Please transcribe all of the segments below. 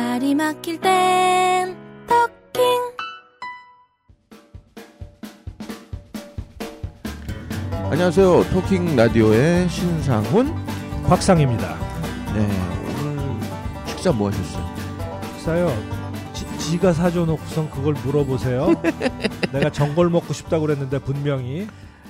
말이 막힐 땐 토킹 안녕하세요. 토킹 라디오의 신상훈. 곽상입니다. 네, 오늘 식사 뭐 하셨어요? 싸요. 지, 가 사줘놓고선 그걸 물어보세요. 내가 전골 먹고 싶다고 그랬는데 분명히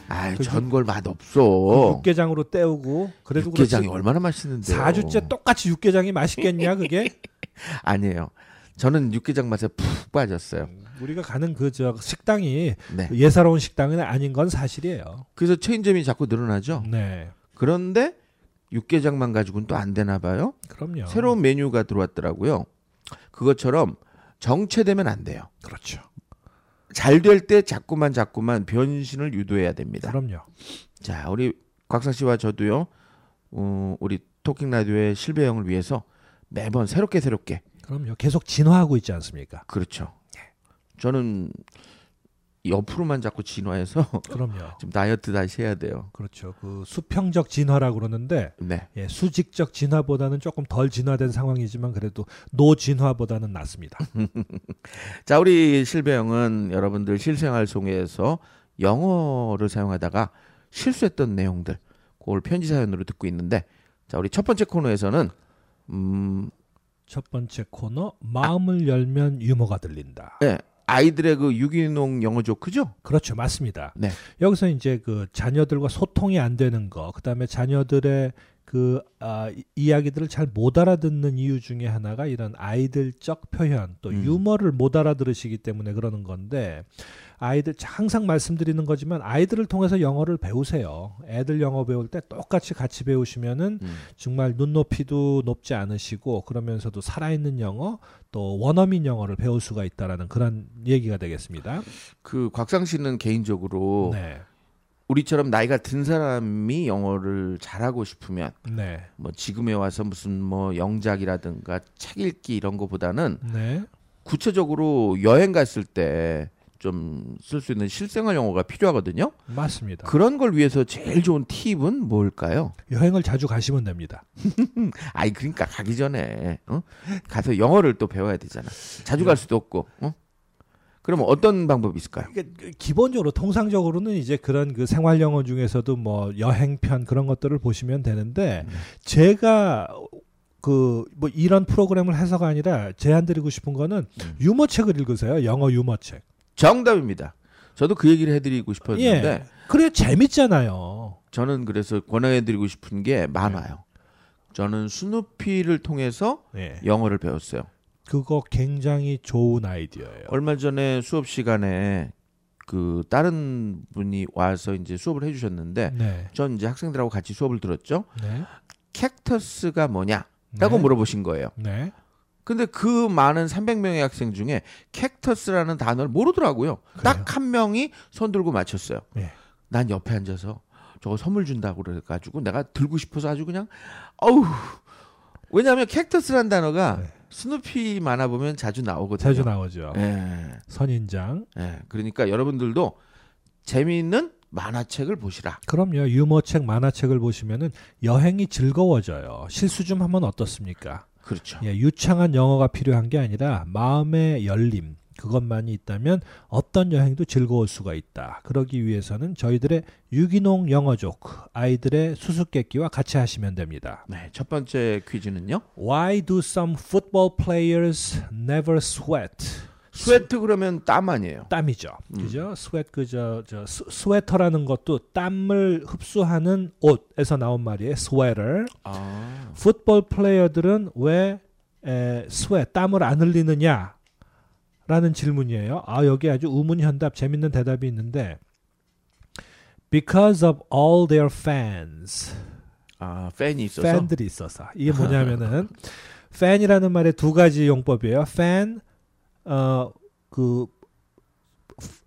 아이, 그 전골 맛 없어. 육개장으로 때우고 그래도 육개장이 그렇지. 얼마나 맛있는데. 4주째 똑같이 육개장이 맛있겠냐 그게? 아니에요. 저는 육개장 맛에 푹 빠졌어요. 우리가 가는 그 저 식당이 네. 예사로운 식당은 아닌 건 사실이에요. 그래서 체인점이 자꾸 늘어나죠. 네, 그런데 육개장만 가지고는 또 안 되나 봐요. 그럼요. 새로운 메뉴가 들어왔더라고요. 그것처럼 정체되면 안 돼요. 그렇죠. 잘 될 때 자꾸만 자꾸만 변신을 유도해야 됩니다. 그럼요. 자, 우리 곽상 씨와 저도요. 어, 우리 토킹 라디오의 실배 형을 위해서 매번 새롭게 새롭게 그럼요. 계속 진화하고 있지 않습니까? 그렇죠. 저는 옆으로만 자꾸 진화해서 그럼요. 좀 다이어트 다시 해야 돼요. 그렇죠. 그 수평적 진화라고 그러는데 네. 예, 수직적 진화보다는 조금 덜 진화된 상황이지만 그래도 노 진화보다는 낫습니다. 자, 우리 실배 형은 여러분들 실생활 속에서 영어를 사용하다가 실수했던 내용들 그걸 편지 사연으로 듣고 있는데 자, 우리 첫 번째 코너에서는 음, 첫 번째 코너 마음을 열면 유머가 들린다. 네, 아이들의 그 유기농 영어 조크죠? 그렇죠, 맞습니다. 네. 여기서 이제 그 자녀들과 소통이 안 되는 거, 그다음에 자녀들의 그 아, 이- 이야기들을 잘 못 알아듣는 이유 중에 하나가 이런 아이들적 표현 또 음. 유머를 못 알아들으시기 때문에 그러는 건데 아이들 항상 말씀드리는 거지만 아이들을 통해서 영어를 배우세요. 애들 영어 배울 때 똑같이 같이 배우시면은 음. 정말 눈높이도 높지 않으시고 그러면서도 살아있는 영어 또 원어민 영어를 배울 수가 있다라는 그런 얘기가 되겠습니다. 그 곽상 씨는 개인적으로 네, 우리처럼 나이가 든 사람이 영어를 잘하고 싶으면 네, 뭐 지금에 와서 무슨 뭐 영작이라든가 책 읽기 이런 거보다는 네. 구체적으로 여행 갔을 때 좀 쓸 수 있는 실생활 영어가 필요하거든요. 맞습니다. 그런 걸 위해서 제일 좋은 팁은 뭘까요? 여행을 자주 가시면 됩니다. 아이 그러니까 가기 전에 어? 가서 영어를 또 배워야 되잖아. 자주 갈 수도 없고. 어? 그러면 어떤 방법이 있을까요? 그러니까 그 기본적으로 통상적으로는 이제 그런 그 생활 영어 중에서도 뭐 여행편 그런 것들을 보시면 되는데 네. 제가 그 뭐 이런 프로그램을 해서가 아니라 제안 드리고 싶은 거는 음. 유머 책을 읽으세요. 영어 유머 책. 정답입니다. 저도 그 얘기를 해드리고 싶었는데 예. 그래 재밌잖아요. 저는 그래서 권해드리고 싶은 게 많아요. 저는 스누피를 통해서 예. 영어를 배웠어요. 그거 굉장히 좋은 아이디어예요. 얼마 전에 수업 시간에 그 다른 분이 와서 이제 수업을 해주셨는데 네. 전 이제 학생들하고 같이 수업을 들었죠. 네. 캡터스가 뭐냐라고 네. 물어보신 거예요. 네. 근데 그 많은 300명의 학생 중에 캡터스라는 단어를 모르더라고요. 딱 한 명이 손 들고 맞췄어요. 예. 난 옆에 앉아서 저거 선물 준다고 그래가지고 내가 들고 싶어서 아주 그냥 어우 왜냐하면 캡터스라는 단어가 네. 스누피 만화 보면 자주 나오거든요. 자주 나오죠. 예, 선인장. 예. 그러니까 여러분들도 재미있는 만화책을 보시라. 그럼요. 유머책, 만화책을 보시면은 여행이 즐거워져요. 실수 좀 하면 어떻습니까? 그렇죠. 예, 유창한 영어가 필요한 게 아니라 마음의 열림 그것만이 있다면 어떤 여행도 즐거울 수가 있다. 그러기 위해서는 저희들의 유기농 영어 조크 아이들의 수수께끼와 같이 하시면 됩니다. 네, 첫 번째 퀴즈는요. Why do some football players never sweat? sweat 그러면 땀 아니에요. 땀이죠. 음. 그죠? sweat 그저 저 스- 스웨터라는 것도 땀을 흡수하는 옷에서 나온 말이에요. 스웨터. 아, football player들은 왜 에, 스웨 땀을 안 흘리느냐? 라는 질문이에요. 아, 여기 아주 우문현답 재밌는 대답이 있는데 because of all their fans. 아 팬이 있어서. 팬들이 있어서. 이게 뭐냐면은 팬이라는 말의 두 가지 용법이에요. 팬 어그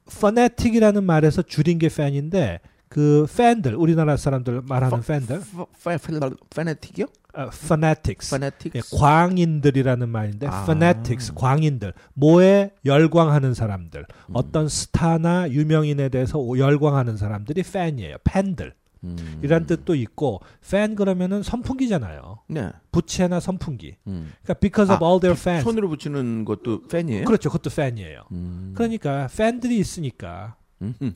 fanatic이라는 말에서 줄인 게 팬인데 그 팬들 우리나라 사람들 말하는 팬들 페네틱이요? 어, fanatics. 예, 광인들이라는 말인데 아. fanatics 광인들 뭐에 열광하는 사람들 음. 어떤 스타나 유명인에 대해서 오- 열광하는 사람들이 팬이에요 팬들 음. 이란 뜻도 있고 fan 그러면은 선풍기잖아요. 네. 부채나 선풍기. 음. 그러니까 because of 아, all their fans. 손으로 붙이는 것도 팬이에요? 그렇죠. 그것도 fan이에요. 음. 그러니까 팬들이 있으니까.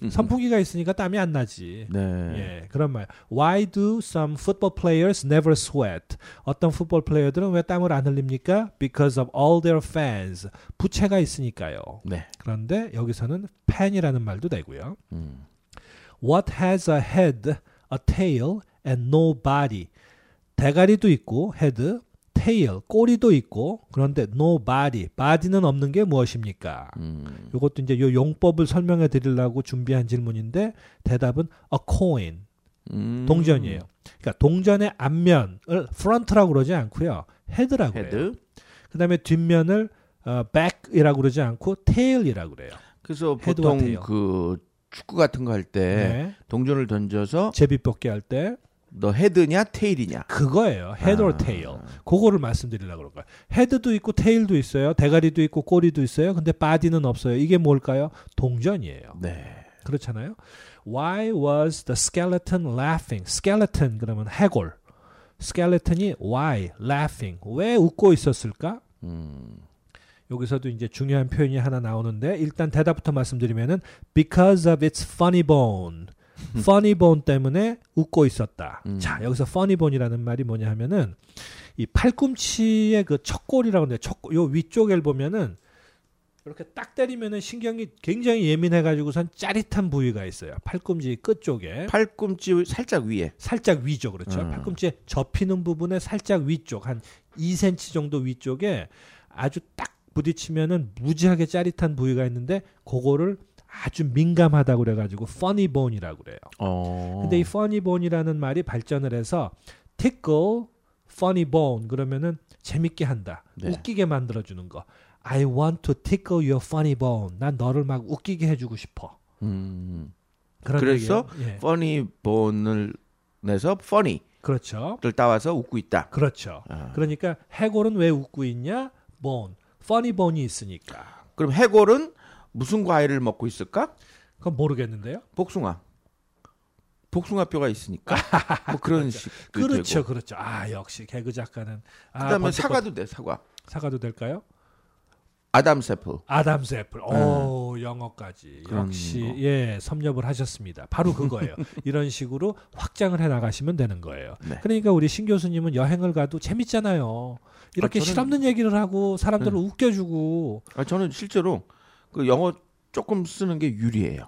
선풍기가 있으니까 땀이 안 나지. 네. 예, 그런 말. Why do some football players never sweat? 어떤 풋볼 플레이어들은 왜 땀을 안 흘립니까? Because of all their fans. 부채가 있으니까요. 네. 그런데 여기서는 팬이라는 말도 되고요. 음. What has a head, a tail, and no body? 대가리도 있고 head, tail, 꼬리도 있고 그런데 no body, body는 없는 게 무엇입니까? 음. 이것도 이제 요 용법을 설명해 드리려고 준비한 질문인데 대답은 a coin, 음. 동전이에요. 그러니까 동전의 앞면을 front라고 그러지 않고요. head라고 해요. head. 그다음에 뒷면을 어, back이라고 그러지 않고 tail이라고 그래요. 그래서 보통 tail. 그 축구 같은 거 할때 네. 동전을 던져서 제비 뽑기 할 때 너 head냐 tail이냐. 그거예요. head or 아. tail. 그거를 말씀드리려고 그런 거예요. head도 있고 tail도 있어요. 대가리도 있고 꼬리도 있어요. 근데 body는 없어요. 이게 뭘까요? 동전이에요. 네. 그렇잖아요. Why was the skeleton laughing? skeleton 그러면 해골. skeleton이 why laughing? 왜 웃고 있었을까? 음. 여기서도 이제 중요한 표현이 하나 나오는데 일단 대답부터 말씀드리면은 because of its funny bone. funny bone 때문에 웃고 있었다. 음. 자, 여기서 funny bone이라는 말이 뭐냐 하면은 이 팔꿈치의 그 척골이라고 하는데 척요 위쪽을 보면은 이렇게 딱 때리면은 신경이 굉장히 예민해 가지고선 짜릿한 부위가 있어요. 팔꿈치 끝 쪽에. 팔꿈치 살짝 위에. 살짝 위죠, 그렇죠. 음. 팔꿈치에 접히는 부분에 살짝 위쪽 한 2cm 정도 위쪽에 아주 딱 부딪히면은 무지하게 짜릿한 부위가 있는데 그거를 아주 민감하다고 그래가지고 funny bone이라고 그래요. 어. 근데 이 funny bone이라는 말이 발전을 해서 tickle funny bone 그러면은 재밌게 한다, 네. 웃기게 만들어주는 거. I want to tickle your funny bone. 난 너를 막 웃기게 해주고 싶어. 음. 그래서 얘기예요. 예. funny bone을 내서 funny를 그렇죠. 따와서 웃고 있다. 그렇죠. 아. 그러니까 해골은 왜 웃고 있냐? bone, funny bone이 있으니까. 그럼 해골은 무슨 과일을 먹고 있을까? 그건 모르겠는데요. 복숭아. 복숭아뼈가 있으니까 뭐 그런 식. 그렇죠, 그렇죠. 아 역시 개그 작가는. 아, 그다음에 번쩍 사과도 돼 사과. 사과도 될까요? Adam's apple. Adam's apple. 오, 영어까지. 그런 역시 거. 예, 섭렵을 하셨습니다. 바로 그거예요. 이런 식으로 확장을 해 나가시면 되는 거예요. 네. 그러니까 우리 신 교수님은 여행을 가도 재밌잖아요. 이렇게 아, 저는- 실없는 얘기를 하고 사람들을 네. 웃겨주고 아, 저는 실제로 그 영어 조금 쓰는 게 유리해요.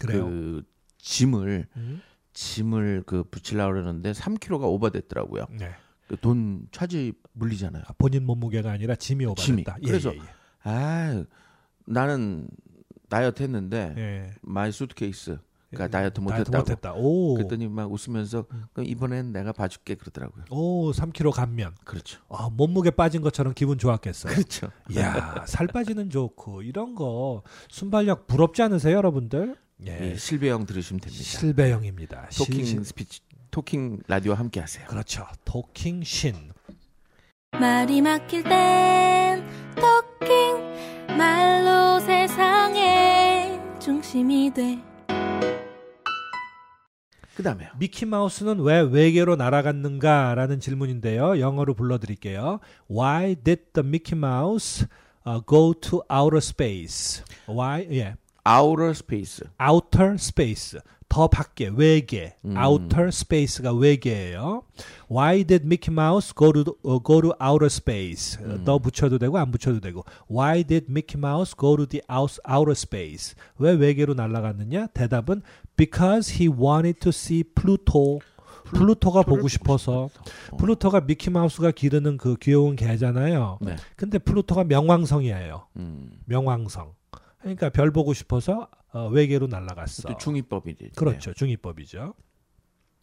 그래요. 그 짐을 음? 짐을 그 붙이려고 그러는데 3kg가 오버됐더라고요. 네. 그 돈 차지 물리잖아요. 아, 본인 몸무게가 아니라 짐이 짐이. 오바됐다. 그래서 예, 예, 아, 나는 다이어트 했는데 예. 예. my suitcase 그러니까 예. 다이어트 다이어트 못했다고. 못했다. 오. 그랬더니 막 웃으면서 그럼 이번엔 내가 봐줄게 그러더라고요. 오, 3kg 감면. 그렇죠. 아, 몸무게 빠진 것처럼 기분 좋았겠어요. 그렇죠. 이야, 살 빠지는 좋고 이런 거 순발력 부럽지 않으세요, 여러분들? 예, 예. 실배형 들으시면 됩니다. 실배형입니다. 토킹 실- 스피치, 토킹 라디오 함께 하세요. 그렇죠. 토킹 신. 말이 막힐 땐 토킹 말로 세상의 중심이 돼 그다음에요. 미키 마우스는 왜 외계로 날아갔는가라는 질문인데요. 영어로 불러드릴게요. Why did the Mickey Mouse uh, go to outer space? Why? 예. Outer space. outer space 더 밖에 외계 음. outer space가 외계예요. Why did Mickey Mouse go to uh, go to outer space? 음. 더 붙여도 되고 안 붙여도 되고. Why did Mickey Mouse go to the out, outer space? 왜 외계로 날아갔느냐? 대답은 because he wanted to see Pluto. 플루토가 보고 싶어서 어. 플루토가 미키 마우스가 기르는 그 귀여운 개잖아요. 네. 근데 플루토가 명왕성이에요. 음. 명왕성. 그러니까 별 보고 싶어서 어, 외계로 날아갔어. 또 중의법이지. 그렇죠. 중의법이죠.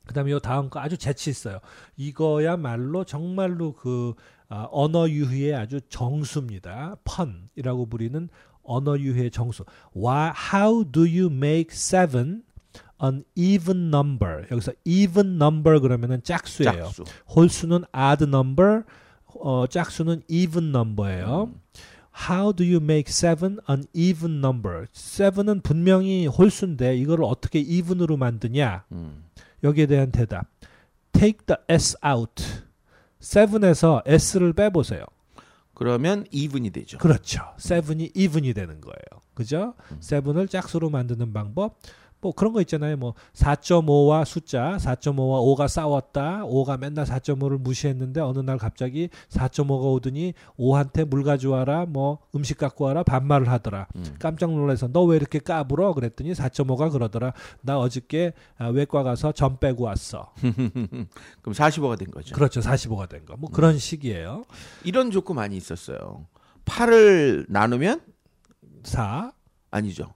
그다음에 요 다음 거 아주 재치 있어요. 이거야말로 정말로 그 아, 언어 유희의 아주 정수입니다. pun이라고 부르는 언어 유희의 정수. Why, how do you make seven an even number? 여기서 even number 그러면은 짝수예요. 짝수. 홀수는 odd number, 어, 짝수는 even number예요. 음. How do you make seven an even number? seven은 분명히 홀수인데 이걸 어떻게 even으로 만드냐? 음. 여기에 대한 대답. Take the S out. seven에서 s를 빼보세요. 그러면 even이 되죠. 그렇죠. seven이 even이 되는 거예요. 그죠? 음. seven을 짝수로 만드는 방법. 뭐 그런 거 있잖아요. 뭐 4.5와 숫자 4.5와 5가 싸웠다. 5가 맨날 4.5를 무시했는데 어느 날 갑자기 4.5가 오더니 5한테 물 가져와라. 뭐 음식 갖고 와라. 반말을 하더라. 음. 깜짝 놀라서 너 왜 이렇게 까불어? 그랬더니 4.5가 그러더라. 나 어저께 아, 외과 가서 점 빼고 왔어. 그럼 45가 된 거죠. 그렇죠. 45가 된 거. 뭐 그런 식이에요. 이런 조건 많이 있었어요. 8을 나누면 4. 아니죠.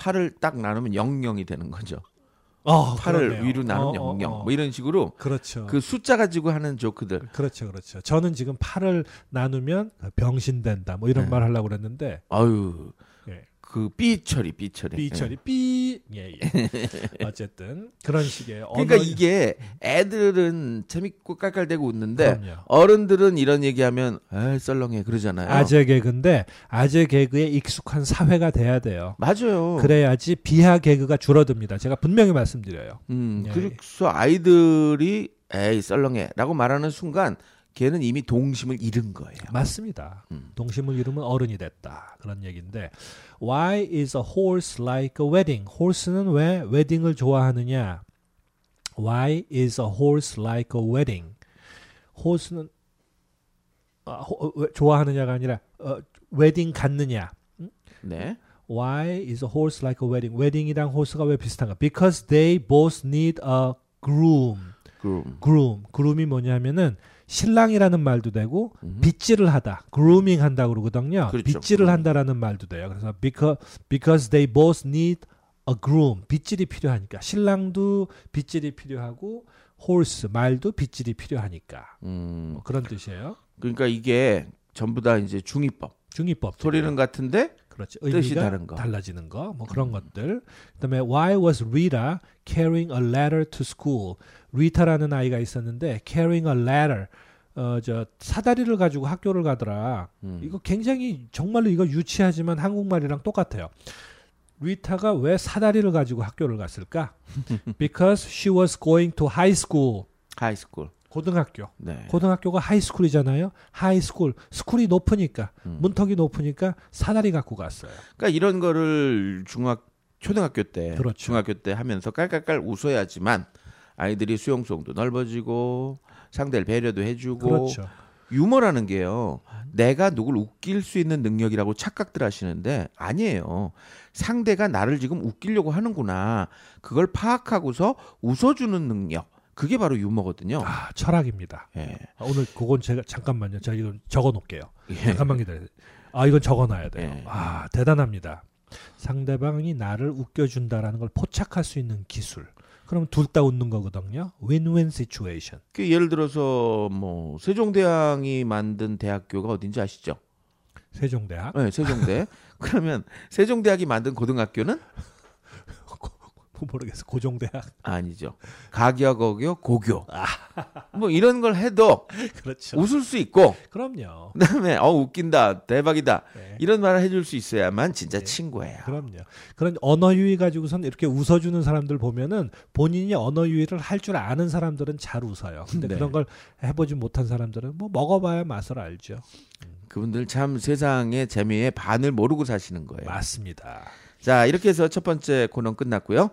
8을 딱 나누면 00이 되는 거죠. 어, 8을 그러네요. 위로 나누면 어, 어, 00. 어. 뭐 이런 식으로 그렇죠. 그 숫자 가지고 하는 조크들. 그렇죠, 그렇죠. 저는 지금 팔을 나누면 병신된다. 뭐 이런 네. 말 하려고 그랬는데 아유. 예. 그삐 처리 삐 처리. 삐처리 삐. 예, 예. 어쨌든 그런 식의 그러니까 언어- 이게 애들은 재밌고 깔깔대고 웃는데 그럼요. 어른들은 이런 얘기하면 에 썰렁해 그러잖아요. 아재 개그인데 아재 개그에 익숙한 사회가 돼야 돼요. 맞아요. 그래야지 비하 개그가 줄어듭니다. 제가 분명히 말씀드려요. 음, 예. 그래서 아이들이 에이 썰렁해라고 말하는 순간 걔는 이미 동심을 잃은 거예요. 맞습니다. 음. 동심을 잃으면 어른이 됐다. 그런 얘기인데 Why is a horse like a wedding? horse는 왜 웨딩을 좋아하느냐? Why is a horse like a wedding? horse는 아, 호- 어, 왜 좋아하느냐가 아니라 어, 웨딩 갔느냐? 네. Why is a horse like a wedding? 웨딩이랑 호스가 왜 비슷한가? Because they both need a groom. 그럼 groom. groom이 뭐냐면은 신랑이라는 말도 되고 음. 빗질을 하다, grooming 한다 고 그러거든요. 그렇죠. 빗질을 한다라는 말도 돼요. 그래서 because because they both need a groom. 빗질이 필요하니까 신랑도 빗질이 필요하고 horse 말도 빗질이 필요하니까 음, 뭐 그런 뜻이에요. 그러니까 이게 전부 다 이제 중이법 중의법 소리는 같은데 그렇죠. 뜻이 다른 거. 달라지는 거, 뭐 그런 것들. 그다음에 Why was Rita carrying a letter to school? 리타라는 아이가 있었는데 carrying a letter, 어저 사다리를 가지고 학교를 가더라. 음. 이거 굉장히 정말로 이거 유치하지만 한국말이랑 똑같아요. 리타가 왜 사다리를 가지고 학교를 갔을까? Because she was going to high school. high school. 고등학교. 네. 고등학교가 하이스쿨이잖아요. 하이스쿨. 스쿨이 높으니까 음. 문턱이 높으니까 사다리 갖고 갔어요. 그러니까 이런 거를 중학 초등학교 때, 그렇죠. 중학교 때 하면서 깔깔깔 웃어야지만 아이들이 수용성도 넓어지고 상대를 배려도 해주고 그렇죠. 유머라는 게요. 내가 누굴 웃길 수 있는 능력이라고 착각들 하시는데 아니에요. 상대가 나를 지금 웃기려고 하는구나. 그걸 파악하고서 웃어주는 능력. 그게 바로 유머거든요. 아, 철학입니다. 예. 아, 오늘 그건 제가 잠깐만요. 제가 이거 적어 놓을게요. 예. 잠깐만 기다려요. 아, 이건 적어 놔야 돼요. 예. 아, 대단합니다. 상대방이 나를 웃겨준다라는 걸 포착할 수 있는 기술. 그럼 둘 다 웃는 거거든요. 윈윈 시츄에이션. 그 예를 들어서 뭐 세종대왕이 만든 대학교가 어딘지 아시죠? 세종대학. 네, 세종대. 그러면 세종대학이 만든 고등학교는 모르겠어. 고종대학. 아니죠. 가격어교 고교. 뭐 이런 걸 해도 그렇죠. 웃을 수 있고 그럼요. 그다음에 어 웃긴다 대박이다 네. 이런 말을 해줄 수 있어야만 진짜 네. 친구예요. 그럼요. 그런 언어 유희 가지고선 이렇게 웃어주는 사람들 보면은 본인이 언어 유희를 할 줄 아는 사람들은 잘 웃어요. 근데 네. 그런 걸 해보지 못한 사람들은 뭐 먹어봐야 맛을 알죠. 그분들 참 세상의 재미의 반을 모르고 사시는 거예요. 맞습니다. 자 이렇게 해서 첫 번째 코너 끝났고요.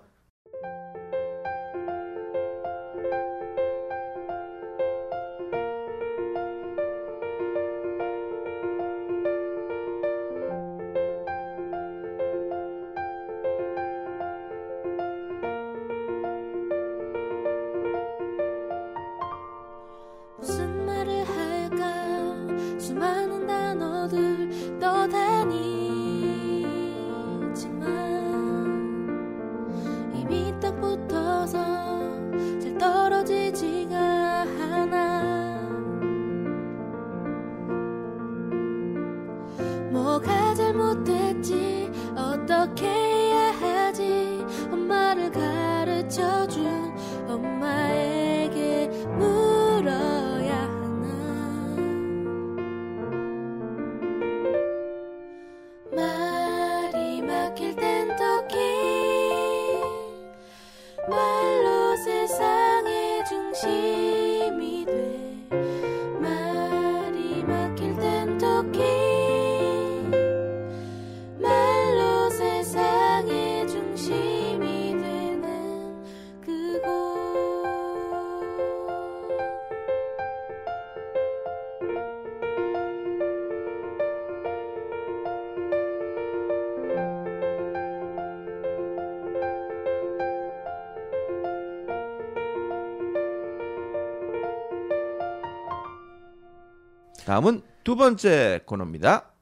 다음은 두 번째 코너입니다.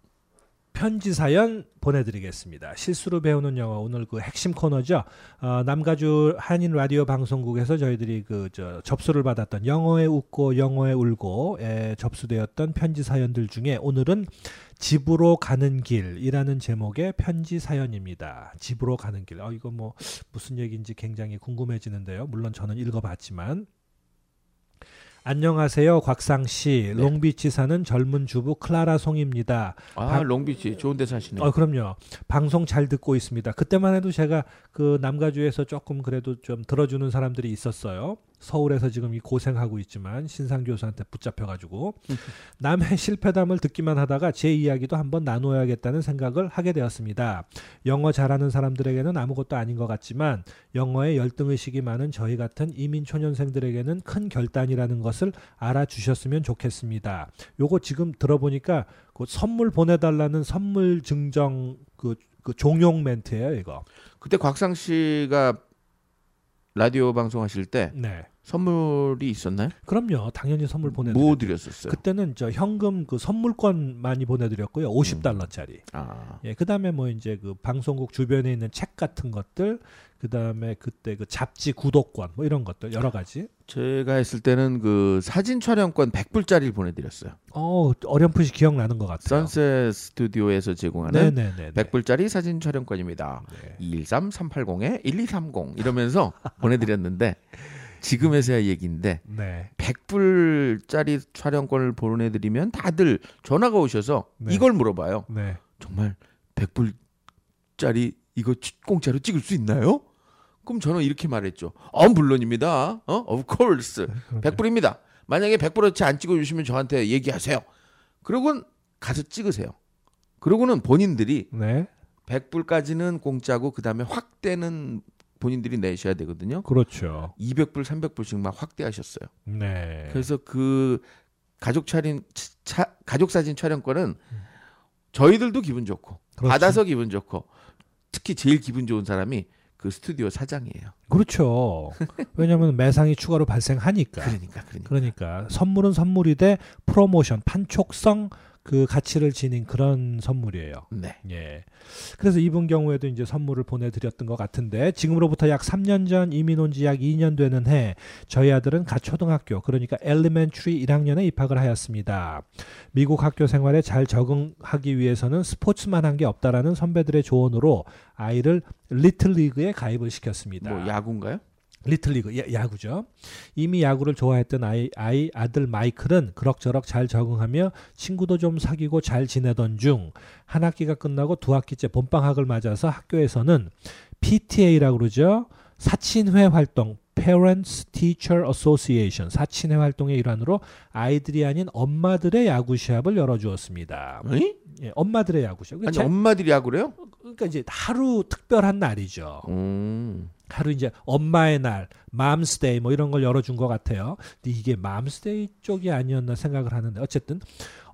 편지 사연 보내드리겠습니다. 실수로 배우는 영어 오늘 그 핵심 코너죠. 어, 남가주 한인 라디오 방송국에서 저희들이 그 저 접수를 받았던 영어에 웃고 영어에 울고에 접수되었던 편지 사연들 중에 오늘은 집으로 가는 길이라는 제목의 편지 사연입니다. 집으로 가는 길. 어, 이거 뭐 무슨 얘기인지 굉장히 궁금해지는데요. 물론 저는 읽어봤지만. 안녕하세요, 곽상 씨. 네. 롱비치 사는 젊은 주부 클라라 송입니다. 아, 방- 롱비치 좋은 데 사시네. 어, 그럼요. 방송 잘 듣고 있습니다. 그때만 해도 제가 그 남가주에서 조금 그래도 좀 들어주는 사람들이 있었어요. 서울에서 지금 이 고생하고 있지만 신상 교수한테 붙잡혀 가지고 남의 실패담을 듣기만 하다가 제 이야기도 한번 나눠야겠다는 생각을 하게 되었습니다. 영어 잘하는 사람들에게는 아무것도 아닌 것 같지만 영어에 열등 의식이 많은 저희 같은 이민 초년생들에게는 큰 결단이라는 것을 알아주셨으면 좋겠습니다. 요거 지금 들어보니까 그 선물 보내달라는 선물 증정 그, 그 종용 멘트예요 이거. 그때 곽상 씨가 라디오 방송하실 때 네. 선물이 있었나요? 그럼요. 당연히 선물 보내드려. 뭐 드렸었어요? 그때는 저 현금 그 선물권 많이 보내드렸고요. 50달러짜리. 아, 예, 그 다음에 뭐 이제 그 방송국 주변에 있는 책 같은 것들, 그 다음에 그때 그 잡지 구독권 뭐 이런 것들 여러 가지. 제가 했을 때는 그 사진 촬영권 100불짜리를 보내드렸어요. 어, 어렴풋이 기억나는 것 같아요. 선셋 스튜디오에서 제공하는 네, 네, 네. 100불짜리 사진 촬영권입니다. 네. 213880에 1230 이러면서 보내드렸는데 지금에서야 얘기인데 네. 100불짜리 촬영권을 보내드리면 다들 전화가 오셔서 네. 이걸 물어봐요. 네. 정말 100불짜리 이거 치- 공짜로 찍을 수 있나요? 그럼 저는 이렇게 말했죠. 어, 물론입니다. 어, of course. 그러니까. 100불입니다. 만약에 100불어치 안 찍어주시면 저한테 얘기하세요. 그러고는 가서 찍으세요. 그러고는 본인들이 네. 100불까지는 공짜고 그 다음에 확대는 본인들이 내셔야 되거든요. 그렇죠. 200불, 300불씩 막 확대하셨어요. 네. 그래서 그 가족 차린 차, 가족 사진 촬영권은 저희들도 기분 좋고 그렇죠. 받아서 기분 좋고 특히 제일 기분 좋은 사람이 그 스튜디오 사장이에요. 그렇죠. 왜냐하면 매상이 추가로 발생하니까. 그러니까 그러니까. 그러니까 선물은 선물이되 프로모션 판촉성 그 가치를 지닌 그런 선물이에요. 네. 예. 그래서 이분 경우에도 이제 선물을 보내드렸던 것 같은데 지금으로부터 약 3년 전 이민 온 지 약 2년 되는 해 저희 아들은 갓 초등학교 그러니까 elementary 1학년에 입학을 하였습니다. 미국 학교 생활에 잘 적응하기 위해서는 스포츠만 한 게 없다라는 선배들의 조언으로 아이를 리틀 리그에 가입을 시켰습니다. 뭐 야구인가요? 리틀리그 야- 야구죠. 이미 야구를 좋아했던 아이, 아이 아들 마이클은 그럭저럭 잘 적응하며 친구도 좀 사귀고 잘 지내던 중 한 학기가 끝나고 두 학기째 봄방학을 맞아서 학교에서는 PTA라고 그러죠. 사친회 활동 Parents Teacher Association 사친회 활동의 일환으로 아이들이 아닌 엄마들의 야구 시합을 열어주었습니다. 예, 엄마들의 야구 시합. 아니 제- 엄마들이 야구래요? 그러니까 이제 하루 특별한 날이죠. 음. 하루 이제 엄마의 날, Mom's Day 뭐 이런 걸 열어준 것 같아요. 근데 이게 Mom's Day 쪽이 아니었나 생각을 하는데 어쨌든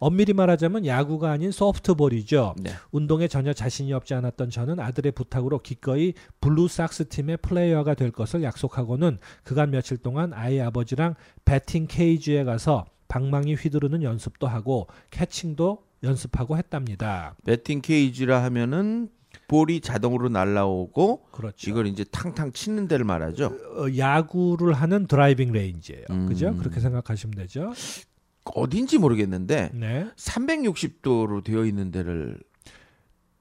엄밀히 말하자면 야구가 아닌 소프트볼이죠. 네. 운동에 전혀 자신이 없지 않았던 저는 아들의 부탁으로 기꺼이 Blue Sox 팀의 플레이어가 될 것을 약속하고는 그간 며칠 동안 아이 아버지랑 batting cage에 가서 방망이 휘두르는 연습도 하고 catching도 연습하고 했답니다. batting cage라 하면은 볼이 자동으로 날라오고 그렇죠. 이걸 이제 탕탕 치는 데를 말하죠. 어, 야구를 하는 driving range예요. 음. 그죠? 그렇게 생각하시면 되죠. 어딘지 모르겠는데 네. 360도로 되어 있는 데를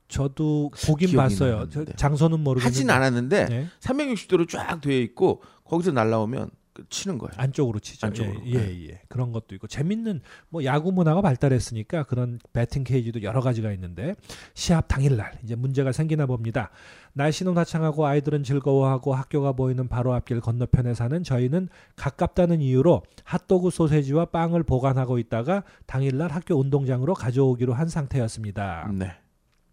저도 보긴 봤어요. 장소는 모르겠는데 하진 않았는데 네. 360도로 쫙 되어 있고 거기서 날라오면 그 치는 거예요. 안쪽으로 치죠. 안쪽으로. 예, 예, 예. 그런 것도 있고 재밌는 뭐 야구 문화가 발달했으니까 그런 배팅 케이지도 여러 가지가 있는데 시합 당일날 이제 문제가 생기나 봅니다. 날씨는 화창하고 아이들은 즐거워하고 학교가 보이는 바로 앞길 건너편에 사는 저희는 가깝다는 이유로 핫도그 소세지와 빵을 보관하고 있다가 당일날 학교 운동장으로 가져오기로 한 상태였습니다. 네.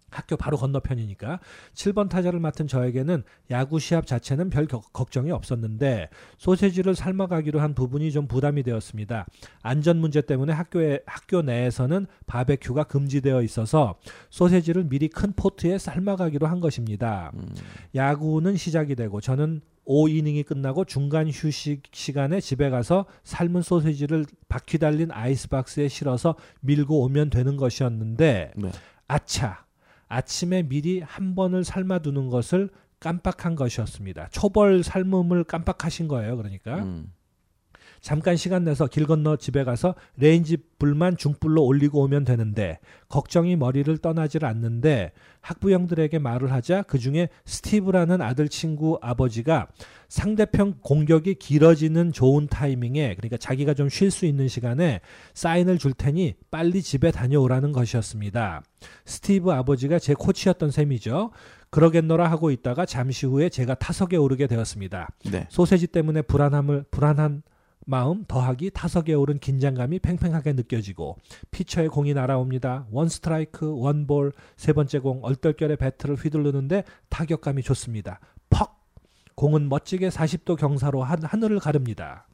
학교 바로 건너편이니까 7번 타자를 맡은 저에게는 야구 시합 자체는 별 겨- 걱정이 없었는데 소세지를 삶아가기로 한 부분이 좀 부담이 되었습니다. 안전 문제 때문에 학교에 학교 내에서는 바베큐가 금지되어 있어서 소세지를 미리 큰 포트에 삶아가기로 한 것입니다. 음. 야구는 시작이 되고 저는 5이닝이 끝나고 중간 휴식 시간에 집에 가서 삶은 소세지를 바퀴 달린 아이스박스에 실어서 밀고 오면 되는 것이었는데 네. 아차 아침에 미리 한 번을 삶아두는 것을 깜빡한 것이었습니다. 초벌 삶음을 깜빡하신 거예요. 그러니까 음. 잠깐 시간 내서 길 건너 집에 가서 레인지 불만 중불로 올리고 오면 되는데 걱정이 머리를 떠나질 않는데 학부형들에게 말을 하자 그 중에 스티브라는 아들 친구 아버지가 상대편 공격이 길어지는 좋은 타이밍에 그러니까 자기가 좀 쉴 수 있는 시간에 사인을 줄 테니 빨리 집에 다녀오라는 것이었습니다. 스티브 아버지가 제 코치였던 셈이죠. 그러겠노라 하고 있다가 잠시 후에 제가 타석에 오르게 되었습니다. 네. 소세지 때문에 불안함을 불안한 마음 더하기 타석에 오른 긴장감이 팽팽하게 느껴지고 피처에 공이 날아옵니다. 원 스트라이크, 원 볼, 세 번째 공 얼떨결에 배트를 휘두르는데 타격감이 좋습니다. 퍽! 공은 멋지게 40도 경사로 한, 하늘을 가릅니다.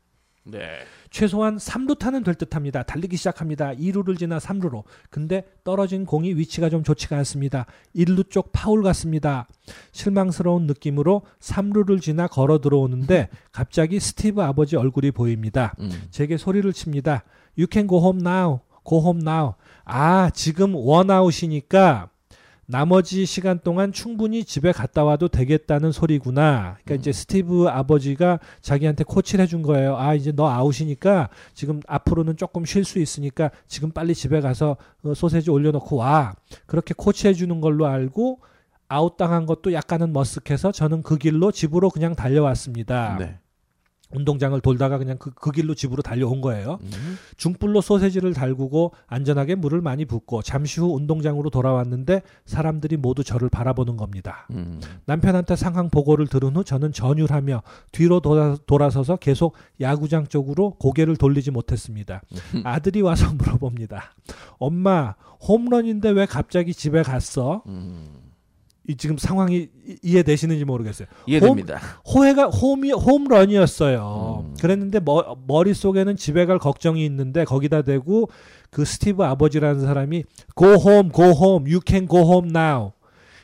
네. 최소한 3루타는 될 듯합니다. 달리기 시작합니다. 2루를 지나 3루로. 근데 떨어진 공이 위치가 좀 좋지가 않습니다. 1루 쪽 파울 같습니다. 실망스러운 느낌으로 3루를 지나 걸어 들어오는데 갑자기 스티브 아버지 얼굴이 보입니다. 음. 제게 소리를 칩니다. You can go home now. go home now. 아, 지금 원아웃이니까 나머지 시간 동안 충분히 집에 갔다 와도 되겠다는 소리구나. 그러니까 이제 스티브 아버지가 자기한테 코치를 해준 거예요. 아, 이제 너 아웃이니까 지금 앞으로는 조금 쉴 수 있으니까 지금 빨리 집에 가서 어, 소세지 올려놓고 와. 그렇게 코치해 주는 걸로 알고 아웃당한 것도 약간은 머쓱해서 저는 그 길로 집으로 그냥 달려왔습니다. 네. 운동장을 돌다가 그냥 그, 그 길로 집으로 달려온 거예요. 음. 중불로 소세지를 달구고 안전하게 물을 많이 붓고 잠시 후 운동장으로 돌아왔는데 사람들이 모두 저를 바라보는 겁니다. 음. 남편한테 상황 보고를 들은 후 저는 전율하며 뒤로 돌아, 돌아서서 계속 야구장 쪽으로 고개를 돌리지 못했습니다. 아들이 와서 물어봅니다. 엄마 홈런인데 왜 갑자기 집에 갔어? 음. 이 지금 상황이 이- 이해되시는지 모르겠어요. 이해됩니다. 호해가 홈이 홈런이었어요. 음. 그랬는데 머, 머릿속에는 집에 갈 걱정이 있는데 거기다 대고 그 스티브 아버지라는 사람이 go home, go home, you can go home now.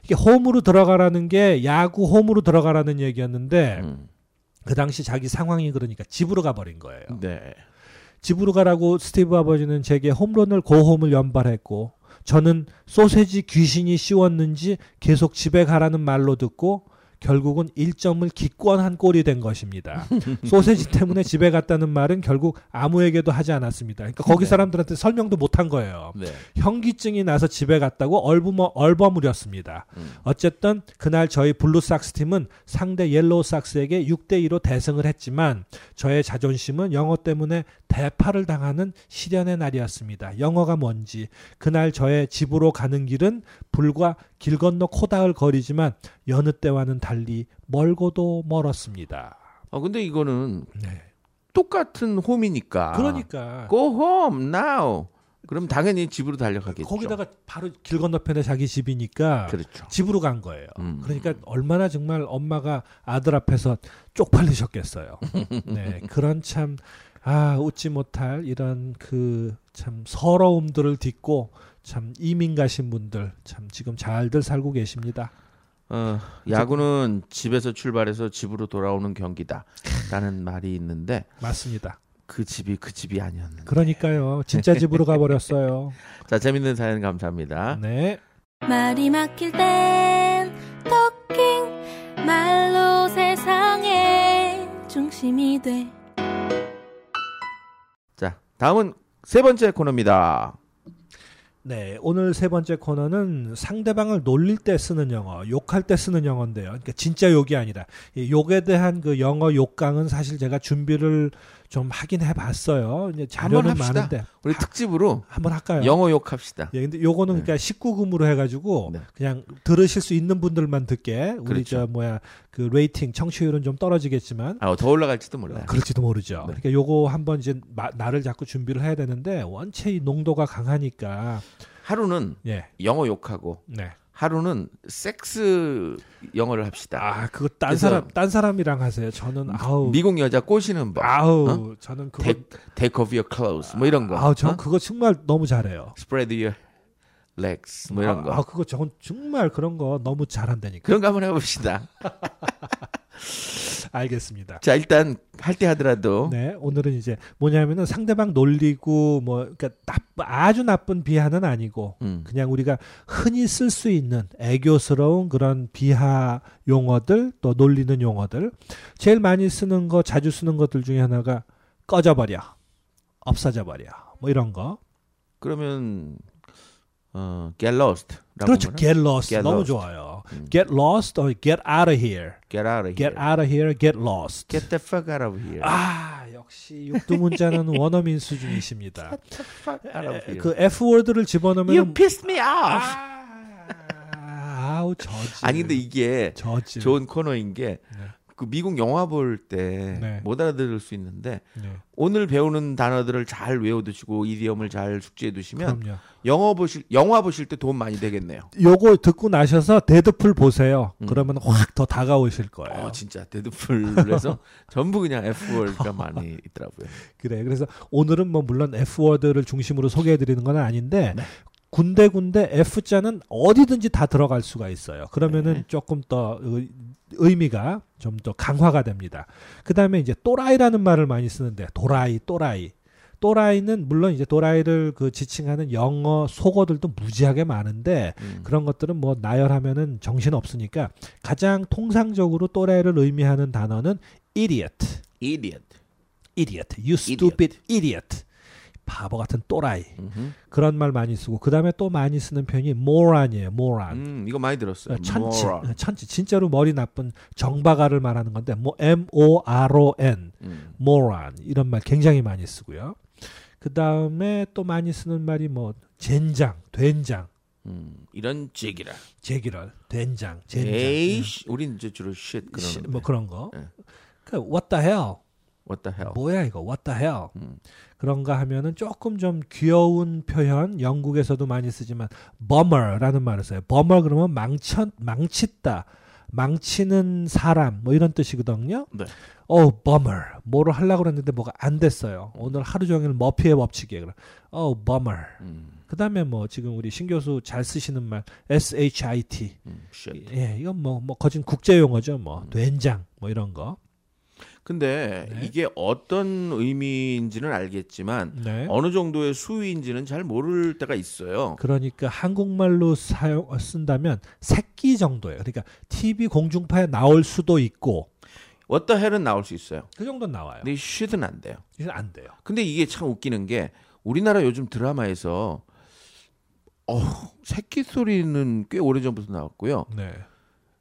이게 홈으로 들어가라는 게 야구 홈으로 들어가라는 얘기였는데 음. 그 당시 자기 상황이 그러니까 집으로 가버린 거예요. 네. 집으로 가라고 스티브 아버지는 제게 홈런을 go home을 연발했고 저는 소세지 귀신이 씌웠는지 계속 집에 가라는 말로 듣고 결국은 1점을 기권한 꼴이 된 것입니다. 소세지 때문에 집에 갔다는 말은 결국 아무에게도 하지 않았습니다. 그러니까 거기 네. 사람들한테 설명도 못한 거예요. 네. 현기증이 나서 집에 갔다고 얼버머, 얼버무렸습니다. 음. 어쨌든 그날 저희 Blue Sox 팀은 상대 Yellow Sox에게 6대 2로 대승을 했지만 저의 자존심은 영어 때문에 대파를 당하는 시련의 날이었습니다. 영어가 뭔지 그날 저의 집으로 가는 길은 불과 길 건너 코다을 거리지만 여느 때와는 달리 멀고도 멀었습니다. 어 근데 이거는 네. 똑같은 홈이니까. 그러니까 Go home now. 그럼 당연히 집으로 달려가겠죠. 거기다가 바로 길 건너편에 자기 집이니까 그렇죠. 집으로 간 거예요. 음. 그러니까 얼마나 정말 엄마가 아들 앞에서 쪽팔리셨겠어요. 네, 그런 참 아, 웃지 못할 이런 그 참 서러움들을 딛고 참 이민 가신 분들 참 지금 잘들 살고 계십니다. 어, 야구는 집에서 출발해서 집으로 돌아오는 경기다라는 말이 있는데 맞습니다. 그 집이 그 집이 아니었는데. 그러니까요. 진짜 집으로 가버렸어요. 자 재밌는 사연 감사합니다. 네. 말이 막힐 땐 토킹 말로 세상의 중심이 돼 자 다음은 세 번째 코너입니다. 네, 오늘 세 번째 코너는 상대방을 놀릴 때 쓰는 영어, 욕할 때 쓰는 영어인데요. 그러니까 진짜 욕이 아니라 이 욕에 대한 그 영어 욕강은 사실 제가 준비를 좀 하긴 해봤어요. 이제 자료는. 많은데 우리 특집으로 한번 할까요? 영어 욕합시다. 예, 근데 요거는 네. 그러니까 19금으로 해가지고 네. 그냥 들으실 수 있는 분들만 듣게 우리 그렇죠. 저 뭐야 그 rating 청취율은 좀 떨어지겠지만 아, 더 올라갈지도 몰라요. 그럴지도 모르죠. 네. 그러니까 요거 한번 이제 마- 날을 잡고 준비를 해야 되는데 원체 이 농도가 강하니까 하루는 예, 영어 욕하고 네. 하루는 섹스 영어를 합시다. 아 그거 딴 사람 딴 사람이랑 하세요. 저는 아우 미국 여자 꼬시는 법. 아우 저는 그거 take, take off your clothes 뭐 이런 거. 아우 전 어? 그거 정말 너무 잘해요. spread your legs 뭐 이런 아, 거. 아 그거 전 정말 그런 거 너무 잘한다니까. 그런 거 한번 해봅시다. 알겠습니다. 자 일단 할 때 하더라도 네, 오늘은 이제 뭐냐면은 상대방 놀리고 뭐 그러니까 나, 아주 나쁜 비하는 아니고 음. 그냥 우리가 흔히 쓸 수 있는 애교스러운 그런 비하 용어들 또 놀리는 용어들 제일 많이 쓰는 거 자주 쓰는 것들 중에 하나가 꺼져버려 없어져 버려 뭐 이런 거 그러면 어 get lost 그렇죠 get lost Get 너무 lost. 좋아요 음. get lost or get out of here get out of get here out of here get lost get the fuck out of here 아 역시 육두 문자는 원어민 수준이십니다 get the fuck out of here 그 F 워드를 집어넣으면 you pissed me off 아, 아우 저지 아니 근데 이게 저지 좋은 코너인 게 그 네. 미국 영화 볼때 네. 못 알아들을 수 있는데 네. 오늘 배우는 단어들을 잘 외워두시고 이디엄을 잘 숙지해 두시면 그럼요. 영어 보실 영화 보실 때 도움 많이 되겠네요. 요거 듣고 나셔서 데드풀 보세요. 음. 그러면 확 더 다가오실 거예요. 어 진짜 데드풀에서 전부 그냥 F word가 많이 있더라고요. 그래. 그래서 오늘은 뭐 물론 F word를 중심으로 소개해 드리는 건 아닌데 네. 군데군데 F 자는 어디든지 다 들어갈 수가 있어요. 그러면은 네. 조금 더 의- 의미가 좀 더 강화가 됩니다. 그 다음에 이제 또라이라는 말을 많이 쓰는데 도라이, 또라이. 또라이는 물론 이제 또라이를 그 지칭하는 영어 속어들도 무지하게 많은데 음. 그런 것들은 뭐 나열하면은 정신 없으니까 가장 통상적으로 또라이를 의미하는 단어는 idiot, idiot. idiot, you stupid idiot, 바보 같은 또라이 음흠. 그런 말 많이 쓰고 그 다음에 또 많이 쓰는 표현이 moron이에요, moron. 음, 이거 많이 들었어요. 천치, moron. 천치, 진짜로 머리 나쁜 정박아를 말하는 건데, 뭐 M O R O N, 음. moron 이런 말 굉장히 많이 쓰고요. 그 다음에 또 많이 쓰는 말이 뭐 젠장, 된장, 음, 이런 찌기라. 제기럴, 된장, 젠장. 에이, 씨, 우린 이제 주로 shit 시- 그러는데. 뭐 그런 거. 예. 그 what the hell? What the hell? 뭐야 이거? what the hell? 음. 그런가 하면은 조금 좀 귀여운 표현 영국에서도 많이 쓰지만 bummer라는 말을 써요. bummer 그러면 망쳐 망치다. 망치는 사람 뭐 이런 뜻이거든요. 네. 어, bummer. 뭐를 하려고 그랬는데 뭐가 안 됐어요. 오늘 하루 종일 머피의 법칙이에요. 그럼 어, bummer. 음, 그다음에 뭐 지금 우리 신 교수 잘 쓰시는 말 shit. 음, shit. 예, 이건 뭐뭐 거진 국제 용어죠. 뭐 된장 뭐 이런 거. 근데 네. 이게 어떤 의미인지는 알겠지만 네. 어느 정도의 수위인지는 잘 모를 때가 있어요. 그러니까 한국말로 사용 쓴다면 새끼 정도예요. 그러니까 TV 공중파에 나올 수도 있고 What the hell은 나올 수 있어요. 그 정도는 나와요. 근데 shit은 안 돼요. 이건 안 돼요. 근데 이게 참 웃기는 게 우리나라 요즘 드라마에서 어, 새끼 소리는 꽤 오래 전부터 나왔고요. 네.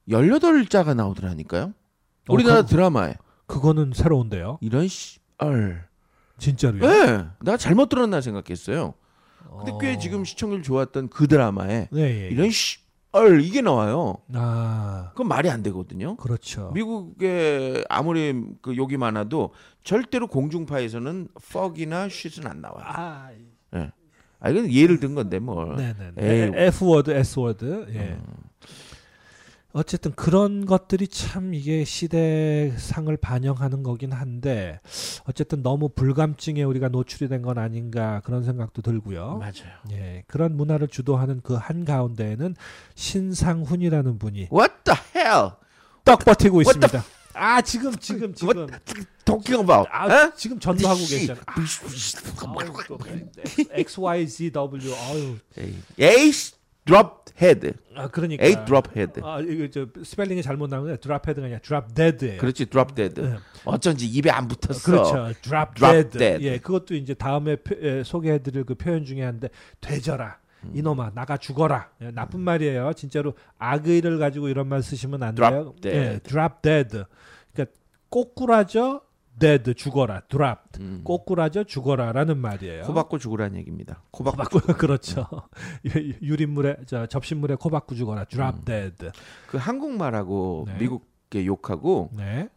18자가 나오더라니까요. 어, 우리나라 그- 드라마에 그거는 새로운데요. 이런 씨얼. 진짜로요. 예. 나 잘못 들었나 생각했어요. 근데 어. 꽤 지금 시청률 좋았던 그 드라마에 네, 예. 이런 씨얼 이게 나와요. 아, 그건 말이 안 되거든요. 그렇죠. 미국에 아무리 그 욕이 많아도 절대로 공중파에서는 fuck이나 shit은 안 나와요. 아, 아 이건 예를 든 건데 뭘. 네, 네. 에이. 네. F 워드, S 워드. 예. 음. 어쨌든 그런 것들이 참 이게 시대상을 반영하는 거긴 한데 어쨌든 너무 불감증에 우리가 노출이 된 건 아닌가 그런 생각도 들고요. 맞아요. 예, 그런 문화를 주도하는 그 한 가운데에는 신상훈이라는 분이 What the hell? 떡 버티고 What 있습니다. 아 지금 지금 지금 Talking about? 아 어? 지금 전도하고 계시잖아. 아, 뭐 아우, 또 X Y Z W 아유 A drop head. 아 그러니까 A drop head. 아 이거 저 스펠링이 잘못 나오는데 drop head가 아니라 drop dead예요. 그렇지 drop dead. 네. 어쩐지 입에 안 붙었어. 그렇죠. drop, Drop dead. dead. 예, 그것도 이제 다음에 표- 예, 소개해드릴 그 표현 중에 한데 되져라. 음. 이놈아 나가 죽어라. 예, 나쁜 말이에요. 진짜로 악의를 가지고 이런 말 쓰시면 안 Drop 돼요. dead. 예, drop dead. 그러니까 꼬꾸라져 dead 죽어라. drop. 음. 꼬꾸라져 죽어라라는 말이에요. 코 박고 죽으라는 얘기입니다. 코 박고. 그렇죠. 유린물에 저 접신물에 코 박고 죽어라. drop 음. dead. 그 한국말하고 네. 미국의 욕하고 네.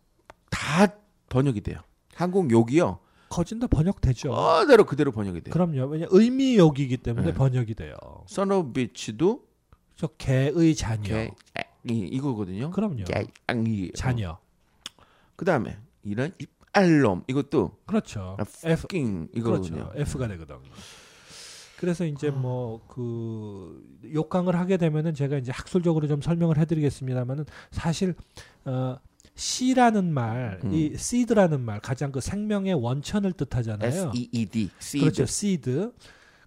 다 번역이 돼요. 한국 욕이요. 거진다 번역되죠. 그대로 그대로 번역이 돼요. 그럼요. 왜냐 의미 욕이기 때문에 네. 번역이 돼요. Son of bitch도 저 개의 자녀. 개 이, 이거거든요. 그럼요. 개 이 자녀. 그다음에 이런 이 알놈 이것도 그렇죠. 아, F fucking 이거거든요. 그렇죠. F가 되거든요. 그래서 이제 뭐그 욕강을 하게 되면은 제가 이제 학술적으로 좀 설명을 해드리겠습니다만은 사실 어 씨라는 말, 음. 이 seed라는 말 가장 그 생명의 원천을 뜻하잖아요. S E E D. seed. 그렇죠, seed.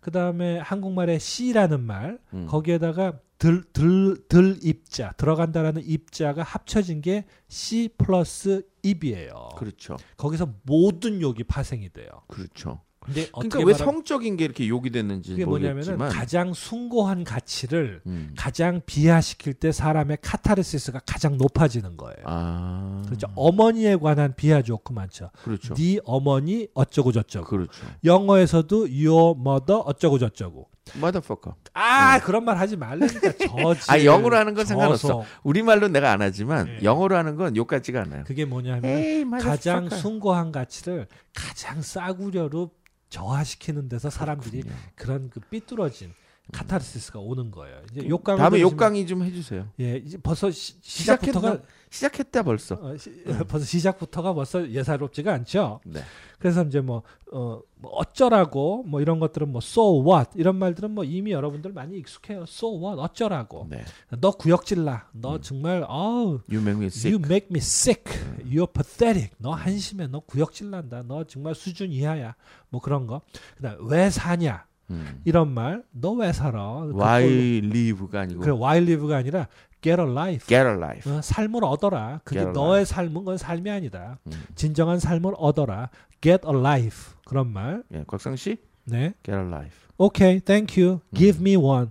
그 다음에 한국말에 씨라는 말, 음. 거기에다가 들, 들, 들 입자, 들어간다라는 입자가 합쳐진 게 C 플러스 입이에요. 그렇죠. 거기서 모든 욕이 파생이 돼요. 그렇죠. 근데 그러니까 왜 성적인 게 이렇게 욕이 됐는지 그게 뭐냐면은 모르겠지만 가장 숭고한 가치를 음. 가장 비하시킬 때 사람의 카타르시스가 가장 높아지는 거예요. 아 그렇죠. 어머니에 관한 비하 조크 많죠. 그렇죠. 네 어머니 어쩌고 저쩌고. 그렇죠. 영어에서도 your mother 어쩌고 저쩌고. Motherfucker. 아 네. 그런 말 하지 말라니까 저지. 아, 영어로 하는 건 상관없어. 저속. 우리 말로 내가 안 하지만 예. 영어로 하는 건 욕 같지가 않아요. 그게 뭐냐면 에이, 가장. 숭고한 가치를 가장 싸구려로 저하시키는 데서 사람들이 그렇군요. 그런 그 삐뚤어진 카타르시스가 오는 거예요. 이제 욕강 다음에 욕강의 좀 해주세요. 예, 이제 벌써 시? 시작부터가 시작했다 벌써. 어, 시, 벌써 시작부터가 벌써 예사롭지가 않죠. 네. 그래서 이제 뭐, 어, 뭐 어쩌라고 뭐 이런 것들은 뭐 so what 이런 말들은 뭐 이미 여러분들 많이 익숙해요. so what 어쩌라고. 네. 너 구역질나. 너 음. 정말 어우 You make me sick. You make me sick. You're pathetic. 너 한심해. 너 구역질난다. 너 정말 수준 이하야. 뭐 그런 거. 그다음 왜 사냐? 음. 이런 말. 너 왜 살아? Why 그걸로- live가 아니고 그래 why live가 아니라 get a life. get a life. 어, 삶을 얻어라. 그게 너의 삶은 건 삶이 아니다. 음. 진정한 삶을 얻어라. Get a life. 그런 말. 예, 곽상 씨 네. get a life. 오케이, thank you. Give me one.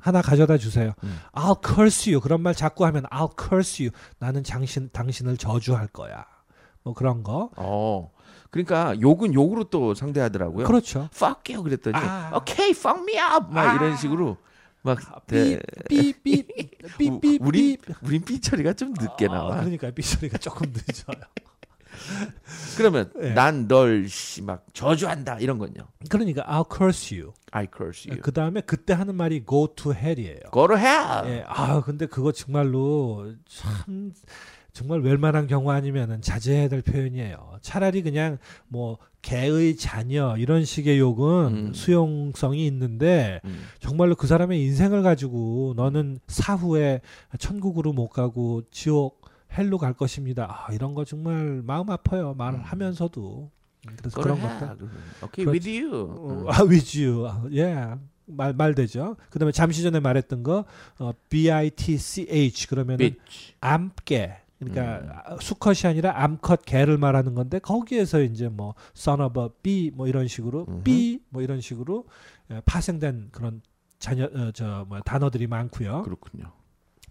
하나 가져다 주세요. 음. I'll curse you. 그런 말 자꾸 하면 I'll curse you. 나는 당신 당신을 저주할 거야. 뭐 그런 거. 어. 그러니까 욕은 욕으로 또 상대하더라고요. 그렇죠. fuck you 그랬더니 아. okay fuck me up 막 아. 이런 식으로 막 대- 삐삐삐삐삐 우- 우리 우린 삐 처리가 좀 늦게 나와. 그러니까 삐 소리가 조금 늦어요. 그러면 예. 난널막 저주한다 이런 건요. 그러니까 I'll curse you. I curse you. 그 다음에 그때 하는 말이 go to hell이에요. Go to hell. 예, 아 근데 그거 정말로 참 정말 웬만한 경우 아니면은 자제해야 될 표현이에요. 차라리 그냥 뭐 개의 자녀 이런 식의 욕은 음. 수용성이 있는데 음. 정말로 그 사람의 인생을 가지고 너는 사후에 천국으로 못 가고 지옥 hell로 갈 것입니다. 아, 이런 거 정말 마음 아파요. 말하면서도 그래서 Go to 그런 것들. hell. Okay with you. 어, 음. 아, with you. 아, 예. 말, 말 되죠. 그 다음에 잠시 전에 말했던 거, 어, B-I-T-C-H. 그러면은 bitch. 암깨. 그러니까 음. 아, 수컷이 아니라 암컷 개를 말하는 건데 거기에서 이제 뭐 son of a b 뭐 이런 식으로 음흠. b 뭐 이런 식으로 예, 파생된 그런 자녀 어, 저뭐 단어들이 많고요. 그렇군요.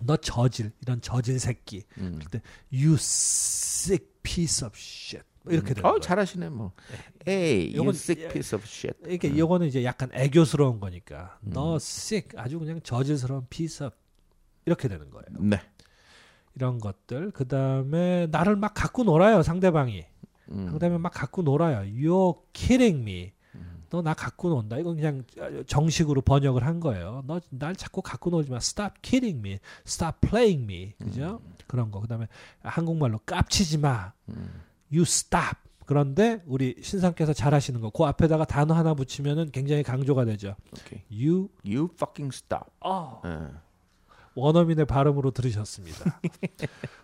너 저질 이런 저질 새끼. 음. You sick piece of shit. 뭐 이렇게 되는 어 거예요. 잘하시네 뭐. Hey, you 요건- sick piece of shit. 이게 음. 요거는 이제 약간 애교스러운 거니까 음. 너 sick 아주 그냥 저질스러운 piece of 이렇게 되는 거예요. 네. 이런 것들 그 다음에 나를 막 갖고 놀아요 상대방이. 음. 상대방이 막 갖고 놀아요. You're kidding me. 음. 너나 갖고 논다. 이건 그냥 정식으로 번역을 한 거예요. 너 날 자꾸 갖고 놀지 마. Stop kidding me. Stop playing me. 그죠? 그런 거. 그 다음에 한국말로 깝치지 마. 음. You stop. 그런데 우리 신상께서 잘하시는 거. 그 앞에다가 단어 하나 붙이면은 굉장히 강조가 되죠. 오케이. You You fucking stop. 어. 예. 원어민의 발음으로 들으셨습니다.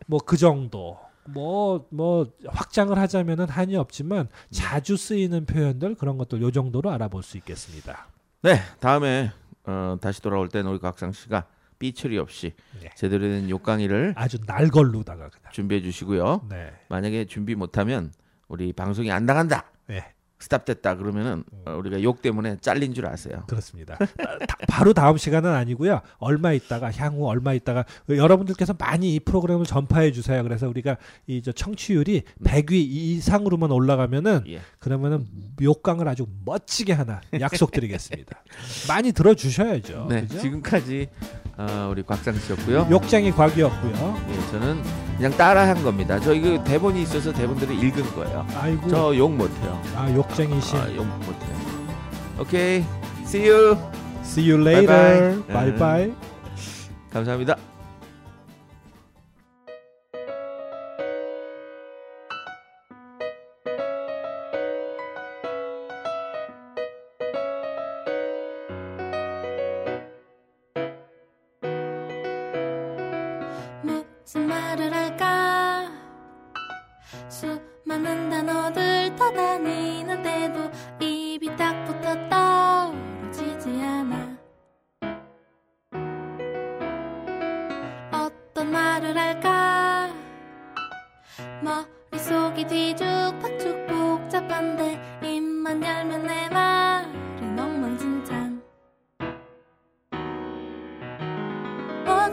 뭐 그 정도. 뭐뭐 확장을 하자면은 한이 없지만 자주 쓰이는 표현들 그런 것들 요 정도로 알아볼 수 있겠습니다. 네, 다음에 어, 다시 돌아올 때는 우리 각상 씨가 삐처리 없이 네. 제대로 된 욕강의를 아주 날걸로다가. 준비해 주시고요. 네. 만약에 준비 못하면 우리 방송이 안 나간다. 네. 스탑됐다 그러면은 어, 우리가 욕 때문에 잘린 줄 아세요. 그렇습니다. 바로 다음 시간은 아니고요. 얼마 있다가 향후 얼마 있다가 여러분들께서 많이 이 프로그램을 전파해 주세요. 그래서 우리가 이 저 청취율이 100위 이상으로만 올라가면은 예. 그러면은 욕강을 아주 멋지게 하나 약속드리겠습니다. 많이 들어 주셔야죠. 네? 지금까지 어, 우리 곽상 씨였고요. 욕쟁이 곽이었고요. 예, 저는 그냥 따라한 겁니다. 저 이거 대본이 있어서 대본들을 읽은 거예요. 아이고. 저 욕 못해요. 아, 욕쟁이신. 아, 욕 못해요. 오케이, see you. See you later. 바이바이. 바이 바이. 감사합니다.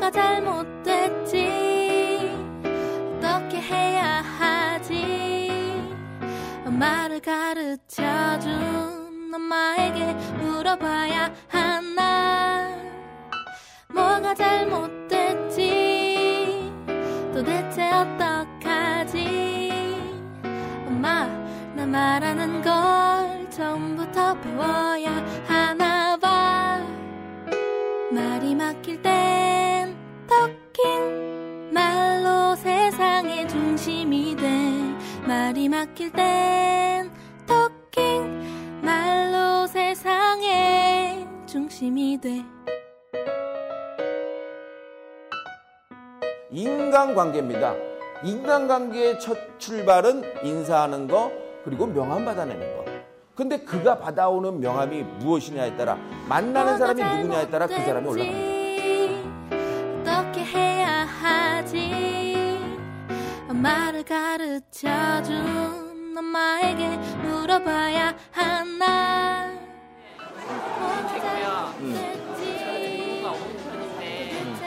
뭐가 잘못됐지? 어떻게 해야 하지? 엄마를 가르쳐준 엄마에게 물어봐야 하나? 뭐가 잘못됐지? 도대체 어떡하지? 엄마 나 말하는 걸 처음부터 배워야 하나 봐. 말이 막힐 땐 말이 막힐 땐 터킹 말로 세상의 중심이 돼 인간관계입니다. 인간관계의 첫 출발은 인사하는 거 그리고 명함 받아내는 거. 근데 그가 받아오는 명함이 무엇이냐에 따라 만나는 사람이 누구냐에 따라 그 사람이 올라갑니다. 엄마를 가르쳐준 엄마에게 물어봐야 하나 되고요. 음. 공부가 없는 편인데 이제는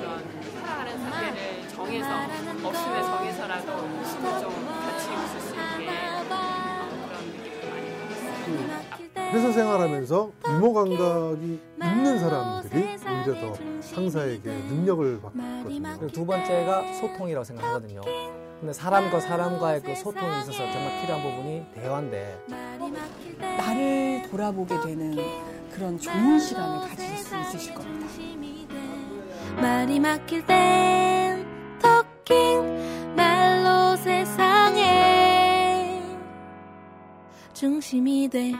그런 살아가는 상대를 정해서 없으면 정해서라도 같이 회사 생활하면서 유머 감각이 있는 사람들이 오히려 더 상사에게 능력을 받거든요. 두 번째가 소통이라고 생각하거든요. 근데 사람과 사람과의 그 소통이 있어서 정말 필요한 부분이 대화인데 나를 돌아보게 되는 그런 좋은 시간을 가질 수 있으실 겁니다. 말이 막힐 땐 터킹 말로 세상의 중심이 돼